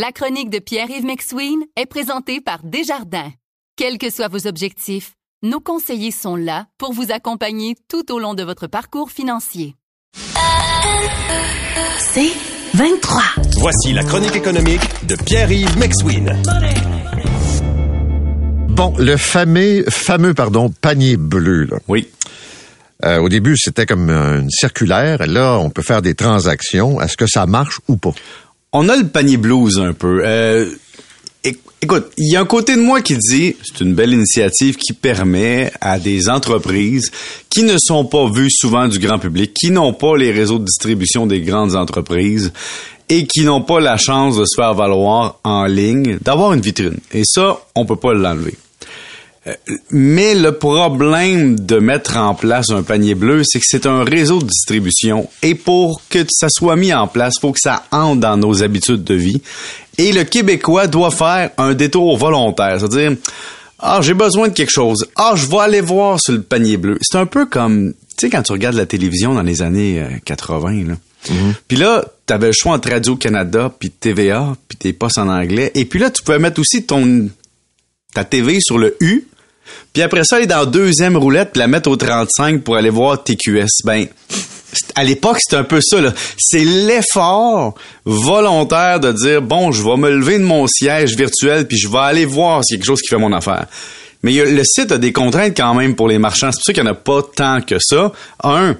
La chronique de Pierre-Yves McSween est présentée par Desjardins. Quels que soient vos objectifs, nos conseillers sont là pour vous accompagner tout au long de votre parcours financier. C'est 23. Voici la chronique économique de Pierre-Yves McSween. Bon, le fameux, fameux pardon, panier bleu. Là. Oui. Euh, au début, c'était comme une circulaire. Là, on peut faire des transactions. Est-ce que ça marche ou pas? On a le panier blues un peu. Euh, écoute, il y a un côté de moi qui dit c'est une belle initiative qui permet à des entreprises qui ne sont pas vues souvent du grand public, qui n'ont pas les réseaux de distribution des grandes entreprises et qui n'ont pas la chance de se faire valoir en ligne, d'avoir une vitrine. Et ça, on peut pas l'enlever. Mais le problème de mettre en place un panier bleu, c'est que c'est un réseau de distribution. Et pour que ça soit mis en place, il faut que ça entre dans nos habitudes de vie. Et le Québécois doit faire un détour volontaire. C'est-à-dire, ah, j'ai besoin de quelque chose. Ah, je vais aller voir sur le panier bleu. C'est un peu comme, tu sais, quand tu regardes la télévision dans les années 80, euh, là. Mm-hmm. Puis là, t'avais le choix entre Radio-Canada, puis TVA, puis tes postes en anglais. Et puis là, tu pouvais mettre aussi ton ta TV sur le U, puis après ça, aller dans la deuxième roulette, puis la mettre au 35 pour aller voir TQS. Ben, à l'époque, c'était un peu ça. C'est l'effort volontaire de dire, bon, je vais me lever de mon siège virtuel, puis je vais aller voir s'il y a quelque chose qui fait mon affaire. Mais le site a des contraintes quand même pour les marchands. C'est pour ça qu'il n'y en a pas tant que ça. Un,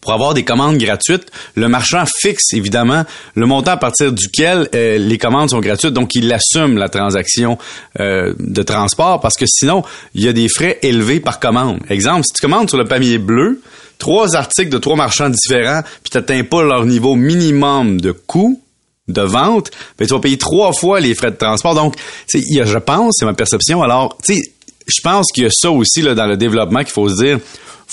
pour avoir des commandes gratuites, le marchand fixe évidemment le montant à partir duquel euh, les commandes sont gratuites, donc il assume la transaction euh, de transport parce que sinon il y a des frais élevés par commande. Exemple, si tu commandes sur le panier bleu trois articles de trois marchands différents, puis tu n'atteins pas leur niveau minimum de coût de vente, ben, tu vas payer trois fois les frais de transport. Donc, y a, je pense, c'est ma perception. Alors, tu sais, je pense qu'il y a ça aussi là, dans le développement qu'il faut se dire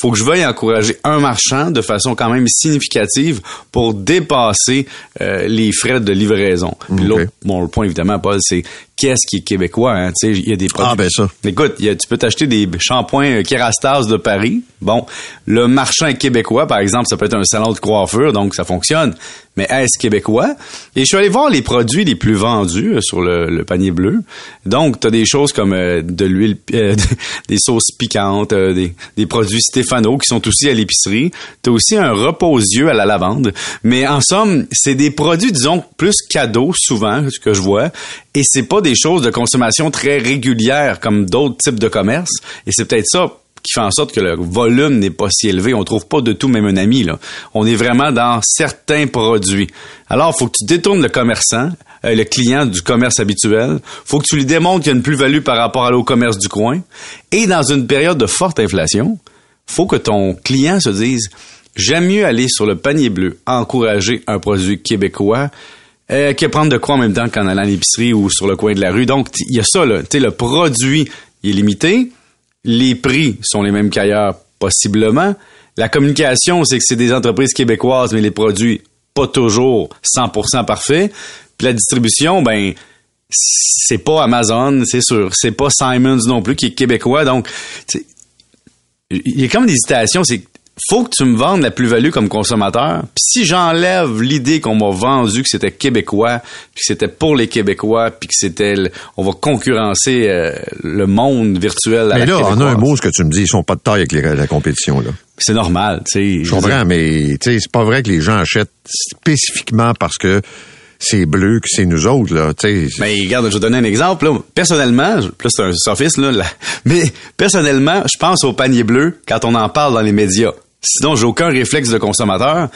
faut que je veuille encourager un marchand de façon quand même significative pour dépasser euh, les frais de livraison. Puis l'autre, bon, le point évidemment, Paul, c'est qu'est-ce qui est québécois. Hein? Il y a des produits. Ah ben ça. Écoute, y a, tu peux t'acheter des shampoings Kerastase de Paris. Bon, le marchand est québécois, par exemple, ça peut être un salon de coiffure, donc ça fonctionne. Mais est-ce québécois? Et je suis allé voir les produits les plus vendus euh, sur le, panier bleu. Donc, tu as des choses comme euh, de l'huile, euh, des sauces piquantes, des, des, produits Qui sont aussi à l'épicerie. Tu as aussi un repose-yeux à la lavande. Mais en somme, c'est des produits, disons, plus cadeaux souvent, ce que je vois. Et c'est pas des choses de consommation très régulières comme d'autres types de commerces. Et c'est peut-être ça qui fait en sorte que le volume n'est pas si élevé. On trouve pas de tout même un ami. Là. On est vraiment dans certains produits. Alors, faut que tu détournes le commerçant, euh, le client du commerce habituel. faut que tu lui démontres qu'il y a une plus-value par rapport à au commerce du coin. Et dans une période de forte inflation, faut que ton client se dise j'aime mieux aller sur le panier bleu, encourager un produit québécois euh, que prendre de quoi en même temps qu'en allant à l'épicerie ou sur le coin de la rue. Donc, il y a ça, là. Le produit est limité, les prix sont les mêmes qu'ailleurs, possiblement. La communication, c'est que c'est des entreprises québécoises, mais les produits, pas toujours 100% parfaits. Puis la distribution, ben, c'est pas Amazon, c'est sûr. C'est pas Simons non plus, qui est québécois. Donc, il y a comme des hésitations. C'est faut que tu me vendes la plus-value comme consommateur. Puis si j'enlève l'idée qu'on m'a vendu que c'était québécois, puis que c'était pour les Québécois, puis que c'était on va concurrencer euh, le monde virtuel. À mais là, en un mot, ce que tu me dis, ils sont pas de taille avec la compétition là. C'est normal, tu sais. Je comprends, mais tu sais, c'est pas vrai que les gens achètent spécifiquement parce que c'est bleu que c'est nous autres, là, tu sais. Mais regarde, je vais donner un exemple, là. Personnellement, plus c'est un sophisme, là, mais personnellement, je pense au panier bleu quand on en parle dans les médias. Sinon, j'ai aucun réflexe de consommateur.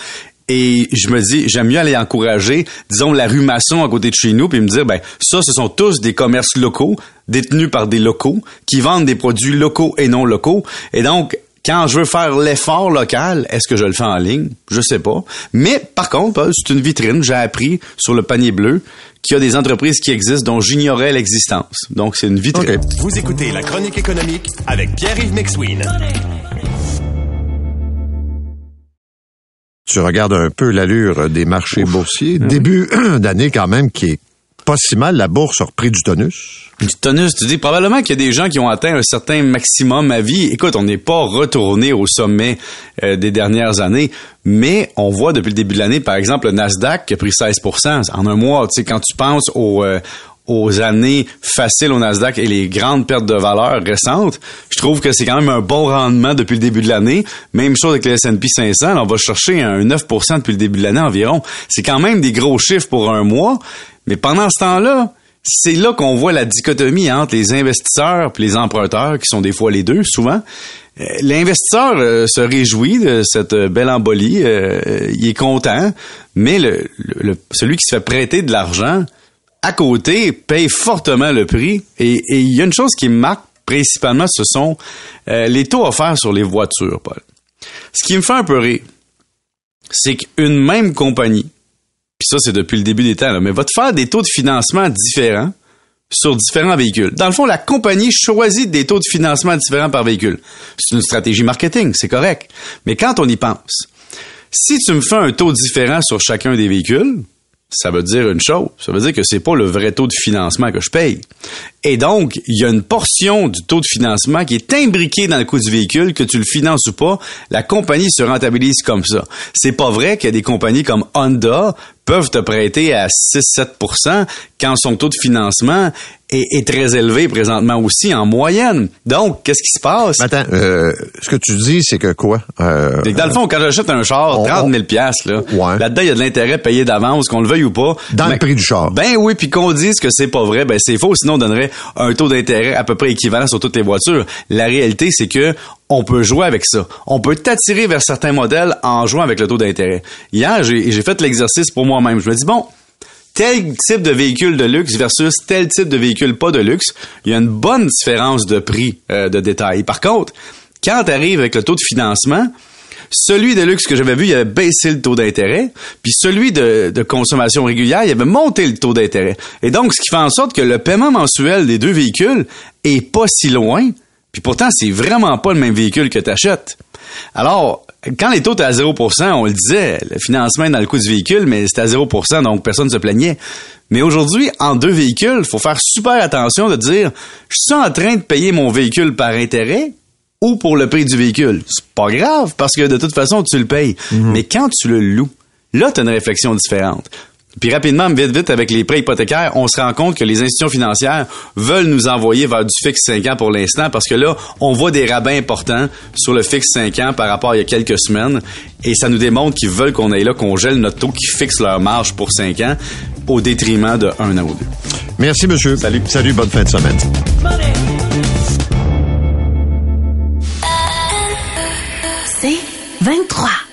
Et je me dis, j'aime mieux aller encourager, disons, la rue Masson à côté de chez nous, puis me dire, ben, ça, ce sont tous des commerces locaux, détenus par des locaux, qui vendent des produits locaux et non locaux. Et donc, quand je veux faire l'effort local, est-ce que je le fais en ligne? Je sais pas. Mais, par contre, c'est une vitrine. J'ai appris sur le panier bleu qu'il y a des entreprises qui existent dont j'ignorais l'existence. Donc, c'est une vitrine. Vous écoutez La Chronique économique avec Pierre-Yves McSween. tu regardes un peu l'allure des marchés boursiers, début d'année quand même qui est pas si mal. La bourse a repris du tonus. Du tonus, tu dis probablement qu'il y a des gens qui ont atteint un certain maximum à vie. Écoute, on n'est pas retourné au sommet euh, des dernières années, mais on voit depuis le début de l'année, par exemple, le Nasdaq qui a pris 16% en un mois. Tu sais, quand tu penses au, euh, aux années faciles au Nasdaq et les grandes pertes de valeur récentes, je trouve que c'est quand même un bon rendement depuis le début de l'année. Même chose avec le S&P 500, on va chercher un 9% depuis le début de l'année environ. C'est quand même des gros chiffres pour un mois, mais pendant ce temps-là, c'est là qu'on voit la dichotomie entre les investisseurs et les emprunteurs, qui sont des fois les deux, souvent. Euh, l'investisseur euh, se réjouit de cette belle embolie, euh, il est content, mais le, celui qui se fait prêter de l'argent, à côté, paye fortement le prix. Et il y a une chose qui me marque principalement, ce sont les taux offerts sur les voitures, Paul. Ce qui me fait un peu rire, c'est qu'une même compagnie puis ça c'est depuis le début des temps, là, mais va te faire des taux de financement différents sur différents véhicules. Dans le fond, la compagnie choisit des taux de financement différents par véhicule. C'est une stratégie marketing, c'est correct. Mais quand on y pense, si tu me fais un taux différent sur chacun des véhicules, ça veut dire une chose. Ça veut dire que c'est pas le vrai taux de financement que je paye. Et donc, il y a une portion du taux de financement qui est imbriquée dans le coût du véhicule, que tu le finances ou pas, la compagnie se rentabilise comme ça. C'est pas vrai qu'il y a des compagnies comme Honda peuvent te prêter à 6-7% quand son taux de financement est, très élevé présentement aussi en moyenne. Donc, qu'est-ce qui se passe? Attends, euh, ce que tu dis, c'est que quoi? Euh, dans le fond, quand j'achète un char, 30 000 là, ouais. là-dedans, il y a de l'intérêt payé d'avance, qu'on le veuille ou pas. Dans le prix du char. Ben oui, puis qu'on dise que c'est pas vrai, ben c'est faux, sinon on donnerait un taux d'intérêt à peu près équivalent sur toutes les voitures. La réalité, c'est que on peut jouer avec ça. On peut t'attirer vers certains modèles en jouant avec le taux d'intérêt. Hier, j'ai fait l'exercice pour moi-même. Je me dis, bon, tel type de véhicule de luxe versus tel type de véhicule pas de luxe, il y a une bonne différence de prix euh, de détail. Par contre, quand tu arrives avec le taux de financement, celui de luxe que j'avais vu, il avait baissé le taux d'intérêt, puis celui de, de, consommation régulière, il avait monté le taux d'intérêt. Et donc, ce qui fait en sorte que le paiement mensuel des deux véhicules est pas si loin, puis pourtant, c'est vraiment pas le même véhicule que tu achètes. Alors, quand les taux étaient à 0% on le disait, le financement est dans le coût du véhicule, mais c'était à 0% donc personne ne se plaignait. Mais aujourd'hui, en deux véhicules, il faut faire super attention de dire, je suis en train de payer mon véhicule par intérêt ou pour le prix du véhicule. C'est pas grave, parce que de toute façon, tu le payes. Mhm. Mais quand tu le loues, là, tu as une réflexion différente. Puis rapidement, vite, vite, avec les prêts hypothécaires, on se rend compte que les institutions financières veulent nous envoyer vers du fixe 5 ans pour l'instant parce que là, on voit des rabais importants sur le fixe 5 ans par rapport à il y a quelques semaines et ça nous démontre qu'ils veulent qu'on aille là, qu'on gèle notre taux qui fixe leur marge pour 5 ans au détriment de un an ou deux. Merci, monsieur. Salut. Salut, bonne fin de semaine. C'est 23.